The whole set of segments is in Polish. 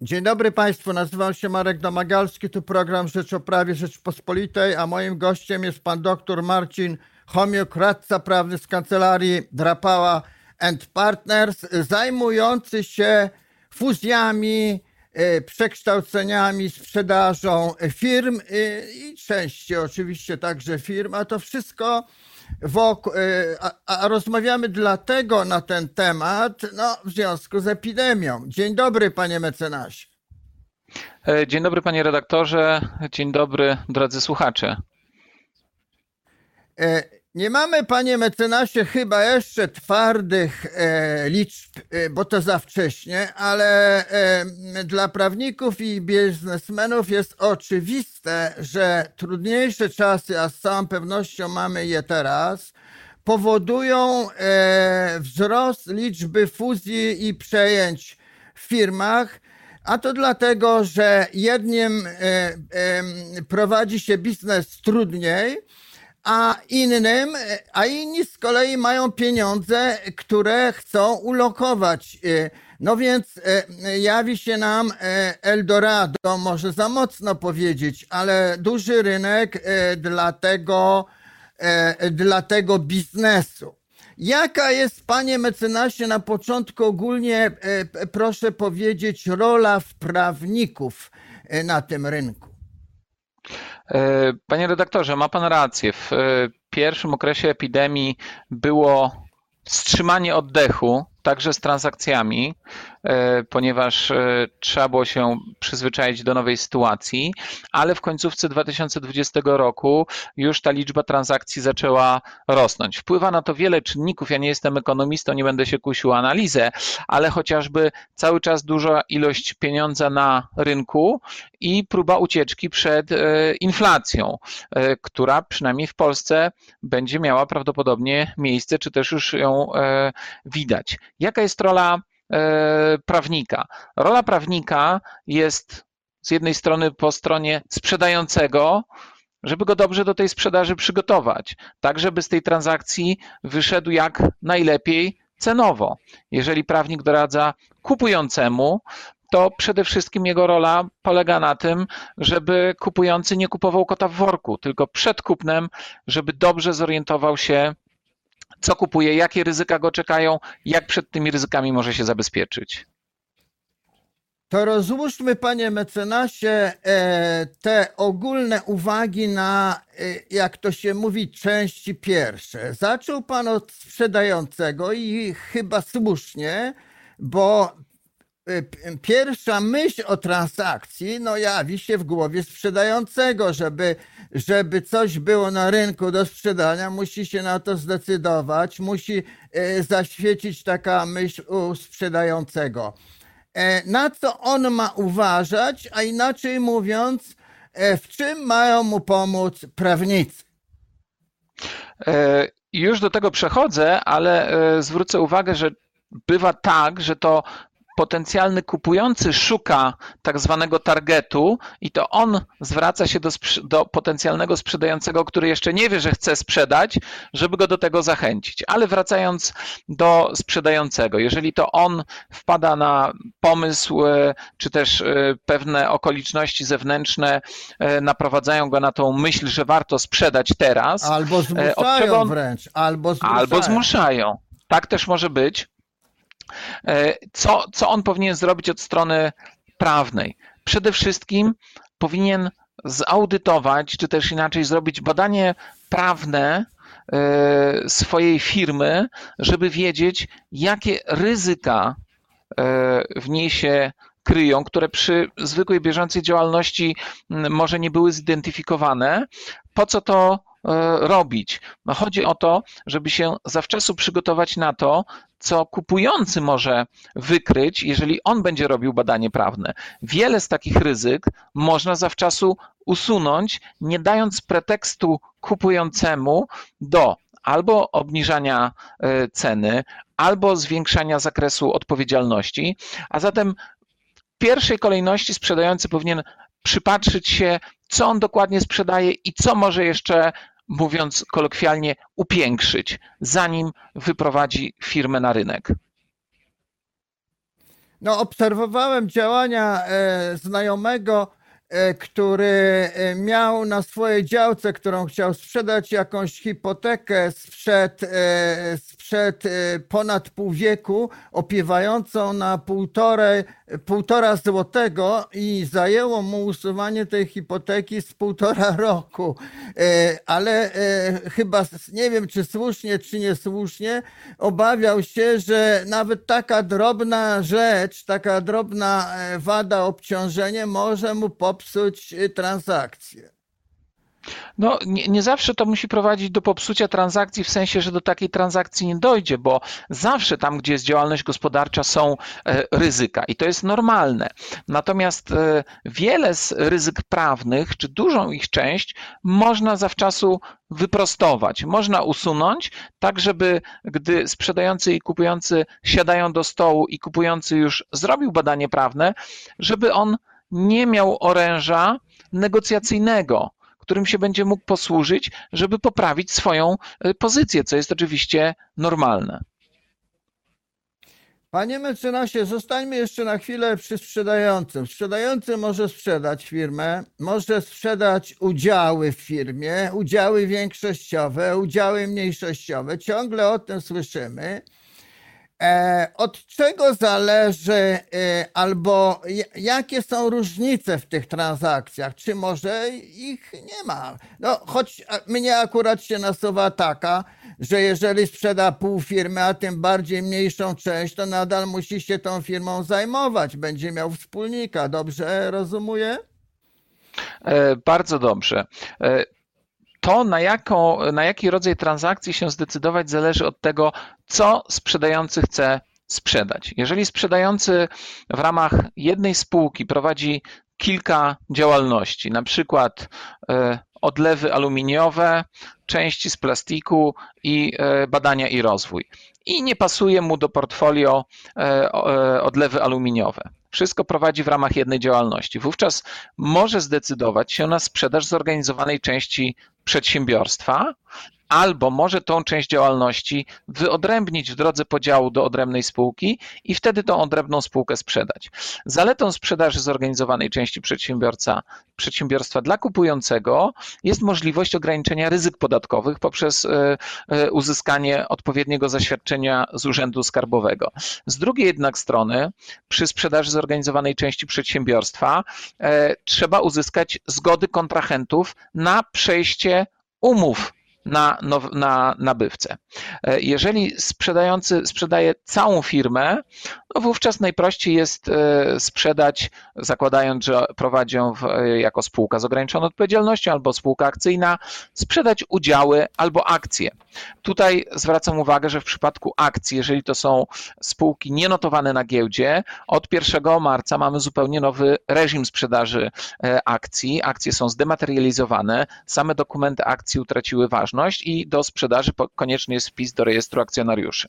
Dzień dobry Państwu, nazywam się Marek Domagalski, tu program Rzecz o Prawie Rzeczpospolitej, a moim gościem jest pan dr Marcin Homiuk, radca prawny z kancelarii Drapała and Partners, zajmujący się fuzjami, e, przekształceniami, sprzedażą firm e, i części oczywiście także firm, a to wszystko wokół, e, a, a rozmawiamy dlatego na ten temat, no w związku z epidemią. Dzień dobry panie mecenasie. Dzień dobry panie redaktorze, dzień dobry drodzy słuchacze. Nie mamy, panie mecenasie, chyba jeszcze twardych e, liczb, e, bo to za wcześnie, ale e, dla prawników i biznesmenów jest oczywiste, że trudniejsze czasy, a z całą pewnością mamy je teraz, powodują e, wzrost liczby fuzji i przejęć w firmach. A to dlatego, że jednym e, e, prowadzi się biznes trudniej, a innym, a inni z kolei mają pieniądze, które chcą ulokować. No więc e, jawi się nam e, Eldorado, może za mocno powiedzieć, ale duży rynek e, dla tego, dla tego biznesu. Jaka jest, panie mecenasie, na początku ogólnie, proszę powiedzieć, rola wprawników na tym rynku? E, panie redaktorze, ma pan rację. W e, pierwszym okresie epidemii było wstrzymanie oddechu, także z transakcjami. E, ponieważ e, trzeba było się przyzwyczaić do nowej sytuacji, ale w końcówce 2020 roku już ta liczba transakcji zaczęła rosnąć. Wpływa na to wiele czynników. Ja nie jestem ekonomistą, nie będę się kusił analizę, ale chociażby cały czas duża ilość pieniądza na rynku i próba ucieczki przed e, inflacją, która przynajmniej w Polsce będzie miała prawdopodobnie miejsce, czy też już ją widać. Jaka jest rola E, prawnika. Rola prawnika jest z jednej strony po stronie sprzedającego, żeby go dobrze do tej sprzedaży przygotować, tak żeby z tej transakcji wyszedł jak najlepiej cenowo. Jeżeli prawnik doradza kupującemu, to przede wszystkim jego rola polega na tym, żeby kupujący nie kupował kota w worku, tylko przed kupnem, żeby dobrze zorientował się co kupuje, jakie ryzyka go czekają, jak przed tymi ryzykami może się zabezpieczyć. To rozłóżmy, panie mecenasie, e, te ogólne uwagi na, e, jak to się mówi, części pierwsze. Zaczął pan od sprzedającego i chyba słusznie, bo pierwsza myśl o transakcji no, jawi się w głowie sprzedającego, żeby żeby coś było na rynku do sprzedania, musi się na to zdecydować, musi e, zaświecić taka myśl u sprzedającego. E, na co on ma uważać, a inaczej mówiąc, e, w czym mają mu pomóc prawnicy? Już do tego przechodzę, ale zwrócę uwagę, że bywa tak, że to potencjalny kupujący szuka tak zwanego targetu i to on zwraca się do, do, potencjalnego sprzedającego, który jeszcze nie wie, że chce sprzedać, żeby go do tego zachęcić. Ale wracając do sprzedającego, jeżeli to on wpada na pomysł, e, czy też e, pewne okoliczności zewnętrzne e, naprowadzają go na tą myśl, że warto sprzedać teraz. Albo zmuszają on, wręcz, albo zmuszają. Albo zmuszają. Tak też może być. E, co, co on powinien zrobić od strony prawnej? Przede wszystkim powinien zaudytować, czy też inaczej zrobić badanie prawne e, swojej firmy, żeby wiedzieć, jakie ryzyka e, w niej się kryją, które przy zwykłej bieżącej działalności może nie były zidentyfikowane. Po co to robić? No chodzi o to, żeby się zawczasu przygotować na to, co kupujący może wykryć, jeżeli on będzie robił badanie prawne. Wiele z takich ryzyk można zawczasu usunąć, nie dając pretekstu kupującemu do albo obniżania e, ceny, albo zwiększania zakresu odpowiedzialności, a zatem w pierwszej kolejności sprzedający powinien przypatrzyć się, co on dokładnie sprzedaje i co może jeszcze mówiąc kolokwialnie, upiększyć, zanim wyprowadzi firmę na rynek. No, obserwowałem działania e, znajomego, który e, miał na swojej działce, którą chciał sprzedać, jakąś hipotekę sprzed, e, sprzed e, ponad pół wieku, opiewającą na półtorej, półtora złotego i zajęło mu usuwanie tej hipoteki z półtora roku. E, Ale e, chyba, nie wiem czy słusznie, czy niesłusznie, obawiał się, że nawet taka drobna rzecz, taka drobna e, wada, obciążenie może mu popsuć e, transakcję. No, nie, nie zawsze to musi prowadzić do popsucia transakcji, w sensie, że do takiej transakcji nie dojdzie, bo zawsze tam, gdzie jest działalność gospodarcza, są e, ryzyka i to jest normalne. Natomiast e, wiele z ryzyk prawnych, czy dużą ich część, można zawczasu wyprostować, można usunąć, tak żeby gdy sprzedający i kupujący siadają do stołu i kupujący już zrobił badanie prawne, żeby on nie miał oręża negocjacyjnego którym się będzie mógł posłużyć, żeby poprawić swoją y, pozycję, co jest oczywiście normalne. Panie mecenasie, zostańmy jeszcze na chwilę przy sprzedającym. Sprzedający może sprzedać firmę, może sprzedać udziały w firmie, udziały większościowe, udziały mniejszościowe. Ciągle o tym słyszymy. E, od czego zależy e, albo jakie są różnice w tych transakcjach? Czy może ich nie ma? No, choć a, mnie akurat się nasuwa taka, że jeżeli sprzeda pół firmy, a tym bardziej mniejszą część, to nadal musi się tą firmą zajmować. Będzie miał wspólnika. Dobrze rozumuję? E, Bardzo dobrze. To, na, jaką, na jaki rodzaj transakcji się zdecydować, zależy od tego, co sprzedający chce sprzedać. Jeżeli sprzedający w ramach jednej spółki prowadzi kilka działalności, na przykład e, odlewy aluminiowe, części z plastiku i e, badania i rozwój. I nie pasuje mu do portfolio e, odlewy aluminiowe. Wszystko prowadzi w ramach jednej działalności. Wówczas może zdecydować się na sprzedaż zorganizowanej części przedsiębiorstwa, albo może tą część działalności wyodrębnić w drodze podziału do odrębnej spółki i wtedy tą odrębną spółkę sprzedać. Zaletą sprzedaży zorganizowanej części przedsiębiorca, przedsiębiorstwa dla kupującego jest możliwość ograniczenia ryzyk podatkowych poprzez e, e, uzyskanie odpowiedniego zaświadczenia z Urzędu Skarbowego. Z drugiej jednak strony, przy sprzedaży zorganizowanej części przedsiębiorstwa, e, trzeba uzyskać zgody kontrahentów na przejście umów na, na nabywcę. E, Jeżeli sprzedający sprzedaje całą firmę, no wówczas najprościej jest e, sprzedać, zakładając, że prowadzi ją w, e, jako spółka z ograniczoną odpowiedzialnością albo spółka akcyjna, sprzedać udziały albo akcje. Tutaj zwracam uwagę, że w przypadku akcji, jeżeli to są spółki nienotowane na giełdzie, od 1 marca mamy zupełnie nowy reżim sprzedaży e, akcji. Akcje są zdematerializowane, same dokumenty akcji utraciły ważność i do sprzedaży konieczny jest wpis do rejestru akcjonariuszy.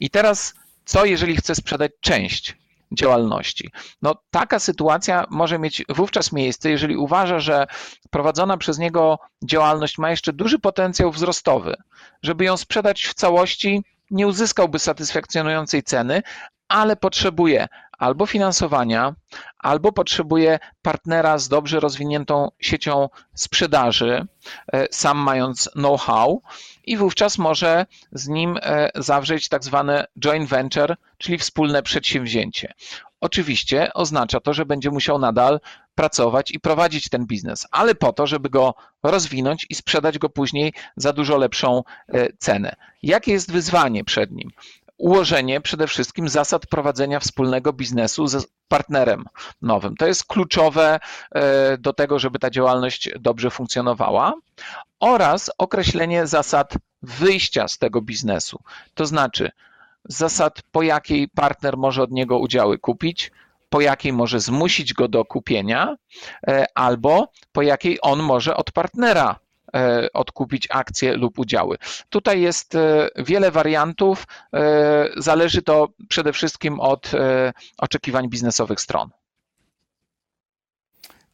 I teraz, co jeżeli chcę sprzedać część działalności? No, taka sytuacja może mieć wówczas miejsce, jeżeli uważa, że prowadzona przez niego działalność ma jeszcze duży potencjał wzrostowy. Żeby ją sprzedać w całości, nie uzyskałby satysfakcjonującej ceny, ale potrzebuje albo finansowania, albo potrzebuje partnera z dobrze rozwiniętą siecią sprzedaży, e, sam mając know-how, i wówczas może z nim e, zawrzeć tak zwane joint venture, czyli wspólne przedsięwzięcie. Oczywiście oznacza to, że będzie musiał nadal pracować i prowadzić ten biznes, ale po to, żeby go rozwinąć i sprzedać go później za dużo lepszą e, cenę. Jakie jest wyzwanie przed nim? Ułożenie przede wszystkim zasad prowadzenia wspólnego biznesu z partnerem nowym. To jest kluczowe e, do tego, żeby ta działalność dobrze funkcjonowała oraz określenie zasad wyjścia z tego biznesu. To znaczy zasad, po jakiej partner może od niego udziały kupić, po jakiej może zmusić go do kupienia, e, albo po jakiej on może od partnera odkupić akcje lub udziały. Tutaj jest e, wiele wariantów, e, zależy to przede wszystkim od e, oczekiwań biznesowych stron.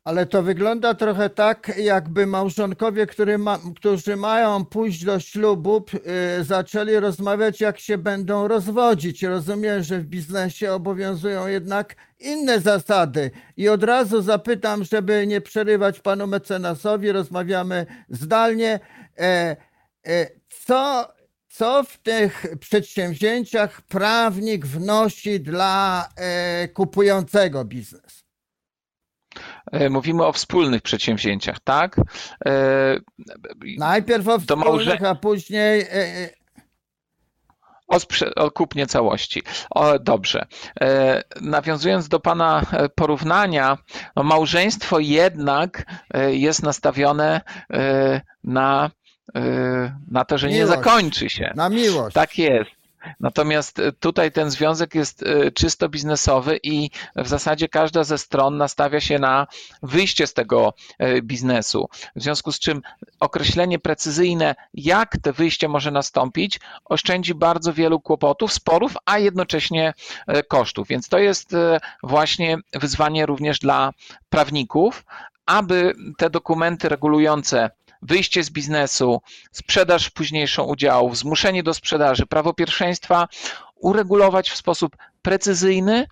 Ale to wygląda trochę tak, jakby małżonkowie, ma, którzy mają pójść do ślubu, yy, zaczęli rozmawiać, jak się będą rozwodzić. Rozumiem, że w biznesie obowiązują jednak inne zasady. I od razu zapytam, żeby nie przerywać panu mecenasowi, rozmawiamy zdalnie. E, e, co, co w tych przedsięwzięciach prawnik wnosi dla e, kupującego biznes? E, mówimy o wspólnych przedsięwzięciach, tak? E, Najpierw o wspólnych, małże- a później e, O, o kupnie całości. O, dobrze. E, nawiązując do Pana porównania, no małżeństwo jednak e, jest nastawione e, na, na to, że nie Miłość. zakończy się. na miłość. Tak jest. Natomiast e, tutaj ten związek jest e, czysto biznesowy i w zasadzie każda ze stron nastawia się na wyjście z tego e, biznesu. W związku z czym określenie precyzyjne, jak to wyjście może nastąpić, oszczędzi bardzo wielu kłopotów, sporów, a jednocześnie kosztów. Więc to jest właśnie wyzwanie również dla prawników, aby te dokumenty regulujące wyjście z biznesu, sprzedaż późniejszą udziałów, zmuszenie do sprzedaży, prawo pierwszeństwa uregulować w sposób precyzyjny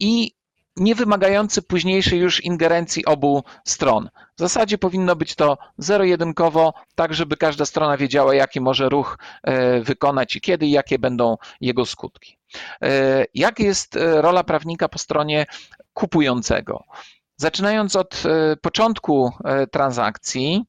i nie wymagający późniejszej już ingerencji obu stron. W zasadzie powinno być to zero-jedynkowo, tak żeby każda strona wiedziała, jaki może ruch e, wykonać i kiedy, i jakie będą jego skutki. E, Jak jest e, rola prawnika po stronie kupującego? Zaczynając od początku transakcji,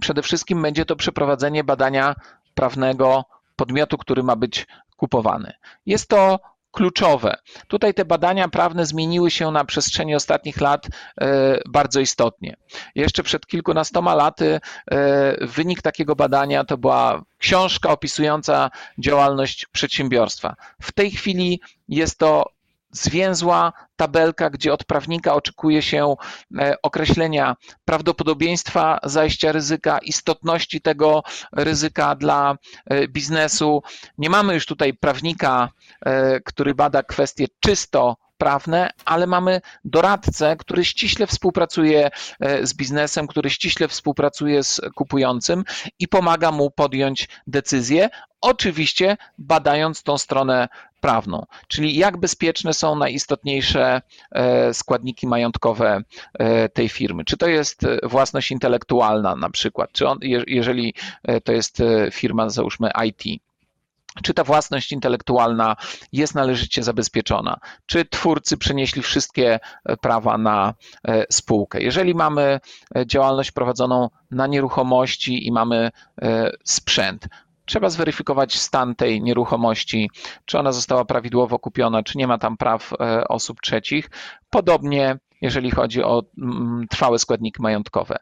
przede wszystkim będzie to przeprowadzenie badania prawnego podmiotu, który ma być kupowany. Jest to kluczowe. Tutaj te badania prawne zmieniły się na przestrzeni ostatnich lat e, bardzo istotnie. Jeszcze przed kilkunastoma laty e, wynik takiego badania to była książka opisująca działalność przedsiębiorstwa. W tej chwili jest to zwięzła tabelka, gdzie od prawnika oczekuje się e, określenia prawdopodobieństwa zajścia ryzyka, istotności tego ryzyka dla e, biznesu. Nie mamy już tutaj prawnika, e, który bada kwestie czysto prawne, ale mamy doradcę, który ściśle współpracuje e, z biznesem, który ściśle współpracuje z kupującym i pomaga mu podjąć decyzję, oczywiście badając tą stronę prawną, czyli jak bezpieczne są najistotniejsze e, składniki majątkowe e, tej firmy. Czy to jest własność intelektualna na przykład, czy on, je- jeżeli to jest firma, załóżmy IT, czy ta własność intelektualna jest należycie zabezpieczona, czy twórcy przenieśli wszystkie e, prawa na e, spółkę. Jeżeli mamy e, działalność prowadzoną na nieruchomości i mamy sprzęt, trzeba zweryfikować stan tej nieruchomości, czy ona została prawidłowo kupiona, czy nie ma tam praw osób trzecich. Podobnie jeżeli chodzi o mm, trwałe składniki majątkowe.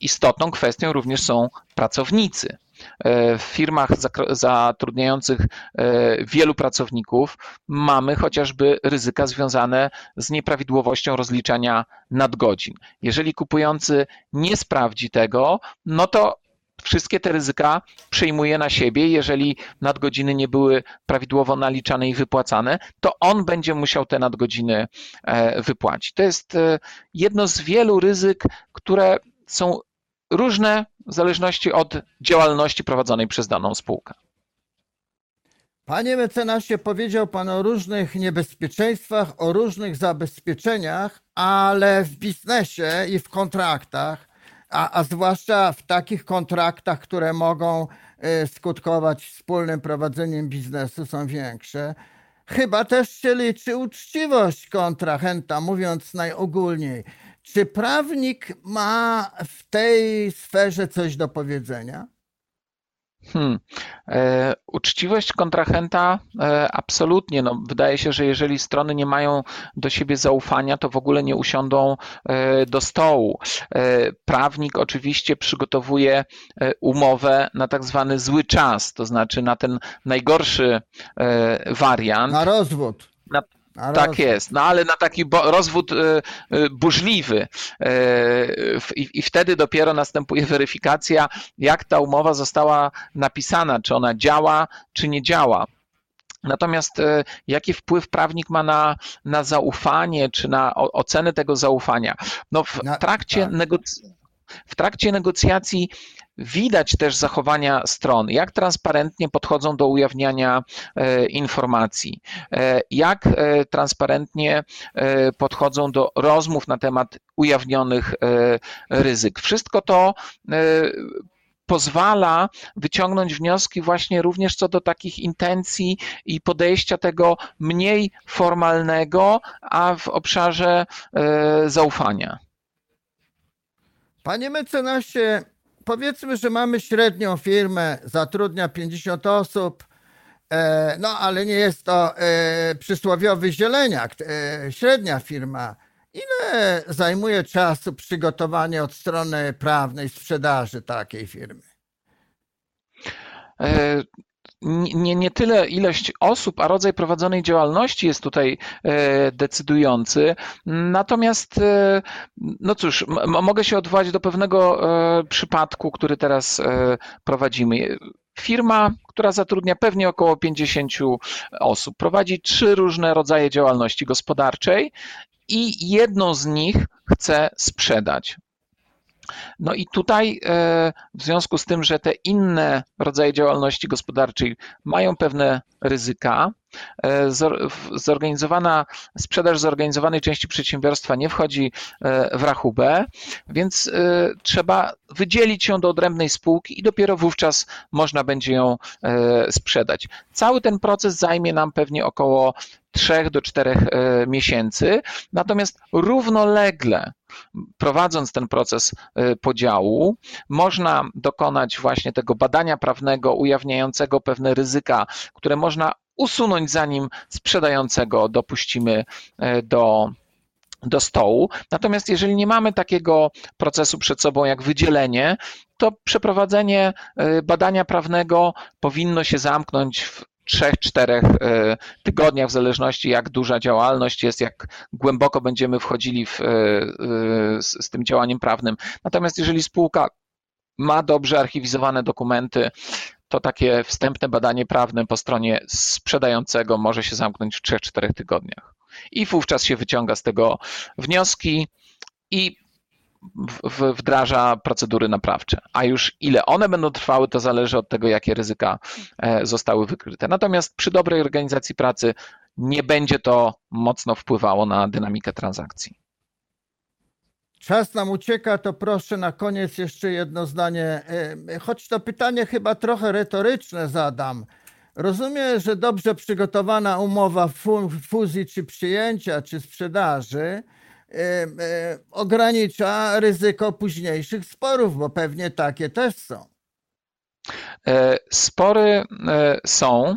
Istotną kwestią również są pracownicy. E, W firmach zatrudniających e, wielu pracowników mamy chociażby ryzyka związane z nieprawidłowością rozliczania nadgodzin. Jeżeli kupujący nie sprawdzi tego, no to wszystkie te ryzyka przejmuje na siebie. Jeżeli nadgodziny nie były prawidłowo naliczane i wypłacane, to on będzie musiał te nadgodziny e, wypłacić. To jest jedno z wielu ryzyk, które są różne w zależności od działalności prowadzonej przez daną spółkę. Panie mecenasie, powiedział Pan o różnych niebezpieczeństwach, o różnych zabezpieczeniach, ale w biznesie i w kontraktach, a, a zwłaszcza w takich kontraktach, które mogą e, skutkować wspólnym prowadzeniem biznesu, są większe. Chyba też się liczy uczciwość kontrahenta, mówiąc najogólniej. Czy prawnik ma w tej sferze coś do powiedzenia? Hmm. E, uczciwość kontrahenta e, absolutnie. No, wydaje się, że jeżeli strony nie mają do siebie zaufania, to w ogóle nie usiądą e, do stołu. E, prawnik oczywiście przygotowuje e, umowę na tak zwany zły czas, to znaczy na ten najgorszy e, wariant. Na rozwód. Na- Na Tak jest, no ale na taki rozwód e, e, burzliwy w- i, wtedy dopiero następuje weryfikacja, jak ta umowa została napisana, czy ona działa, czy nie działa. Natomiast jaki wpływ prawnik ma na, na zaufanie, czy na ocenę tego zaufania? No w trakcie, tak. negoc- w trakcie negocjacji Widać też zachowania stron, jak transparentnie podchodzą do ujawniania e, informacji, e, jak e, transparentnie podchodzą do rozmów na temat ujawnionych ryzyk. Wszystko to pozwala wyciągnąć wnioski właśnie również co do takich intencji i podejścia tego mniej formalnego, a w obszarze zaufania. Panie mecenasie, powiedzmy, że mamy średnią firmę, zatrudnia 50 osób, e, no ale nie jest to e, przysłowiowy zieleniak, e, średnia firma. Ile zajmuje czasu przygotowanie od strony prawnej sprzedaży takiej firmy? Nie, nie tyle ilość osób, a rodzaj prowadzonej działalności jest tutaj e, decydujący. Natomiast, e, no cóż, mogę się odwołać do pewnego e, przypadku, który teraz prowadzimy. Firma, która zatrudnia pewnie około 50 osób, prowadzi trzy różne rodzaje działalności gospodarczej i jedną z nich chce sprzedać. No i tutaj e, w związku z tym, że te inne rodzaje działalności gospodarczej mają pewne ryzyka, zorganizowana sprzedaż zorganizowanej części przedsiębiorstwa nie wchodzi e, w rachubę, więc trzeba wydzielić ją do odrębnej spółki i dopiero wówczas można będzie ją sprzedać. Cały ten proces zajmie nam pewnie około 3 do 4 miesięcy, natomiast równolegle prowadząc ten proces podziału, można dokonać właśnie tego badania prawnego ujawniającego pewne ryzyka, które można usunąć, zanim sprzedającego dopuścimy y, do do stołu. Natomiast jeżeli nie mamy takiego procesu przed sobą jak wydzielenie, to przeprowadzenie y, badania prawnego powinno się zamknąć w trzech, czterech e, tygodniach, w zależności jak duża działalność jest, jak głęboko będziemy wchodzili w, e, e, z, z tym działaniem prawnym. Natomiast jeżeli spółka ma dobrze archiwizowane dokumenty, to takie wstępne badanie prawne po stronie sprzedającego może się zamknąć w 3-4 tygodniach. I wówczas się wyciąga z tego wnioski i wdraża procedury naprawcze. A już ile one będą trwały, to zależy od tego, jakie ryzyka e, zostały wykryte. Natomiast przy dobrej organizacji pracy nie będzie to mocno wpływało na dynamikę transakcji. Czas nam ucieka, to proszę na koniec jeszcze jedno zdanie. E, choć to pytanie chyba trochę retoryczne zadam. Rozumiem, że dobrze przygotowana umowa fuzji czy przyjęcia czy sprzedaży E, e, ogranicza ryzyko późniejszych sporów, bo pewnie takie też są. E, spory są.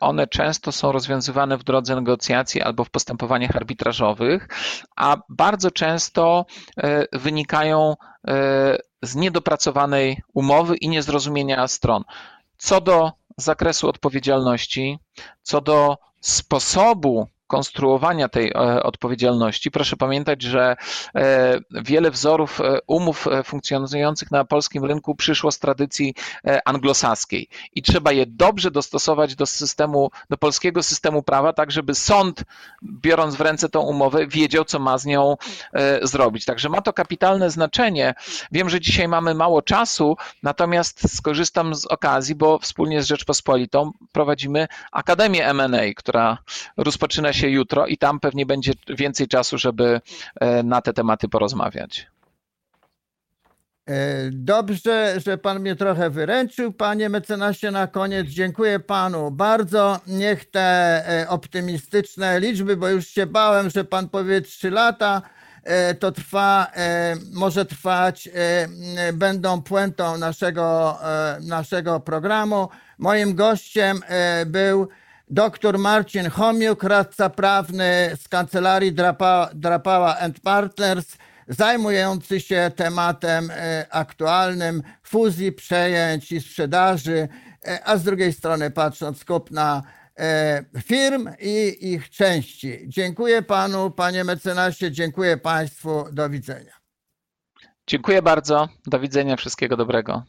One często są rozwiązywane w drodze negocjacji albo w postępowaniach arbitrażowych, a bardzo często wynikają z niedopracowanej umowy i niezrozumienia stron. Co do zakresu odpowiedzialności, co do sposobu konstruowania tej e, odpowiedzialności. Proszę pamiętać, że e, wiele wzorów e, umów funkcjonujących na polskim rynku przyszło z tradycji anglosaskiej i trzeba je dobrze dostosować do systemu, do polskiego systemu prawa, tak żeby sąd, biorąc w ręce tą umowę, wiedział, co ma z nią zrobić. Także ma to kapitalne znaczenie. Wiem, że dzisiaj mamy mało czasu, natomiast skorzystam z okazji, bo wspólnie z Rzeczpospolitą prowadzimy Akademię M&A, która rozpoczyna się się jutro i tam pewnie będzie więcej czasu, żeby e, na te tematy porozmawiać. E, dobrze, że pan mnie trochę wyręczył, panie mecenasie, na koniec. Dziękuję panu bardzo. Niech te e, optymistyczne liczby, bo już się bałem, że pan powie 3 lata, to trwa, może trwać, będą puentą naszego, naszego programu. Moim gościem był Dr Marcin Homiuk, radca prawny z kancelarii Drapała, Drapała and Partners, zajmujący się tematem e, aktualnym fuzji, przejęć i sprzedaży, e, a z drugiej strony patrząc kupna e, firm i ich części. Dziękuję panu, panie mecenasie, dziękuję państwu, do widzenia. Dziękuję bardzo, do widzenia, wszystkiego dobrego.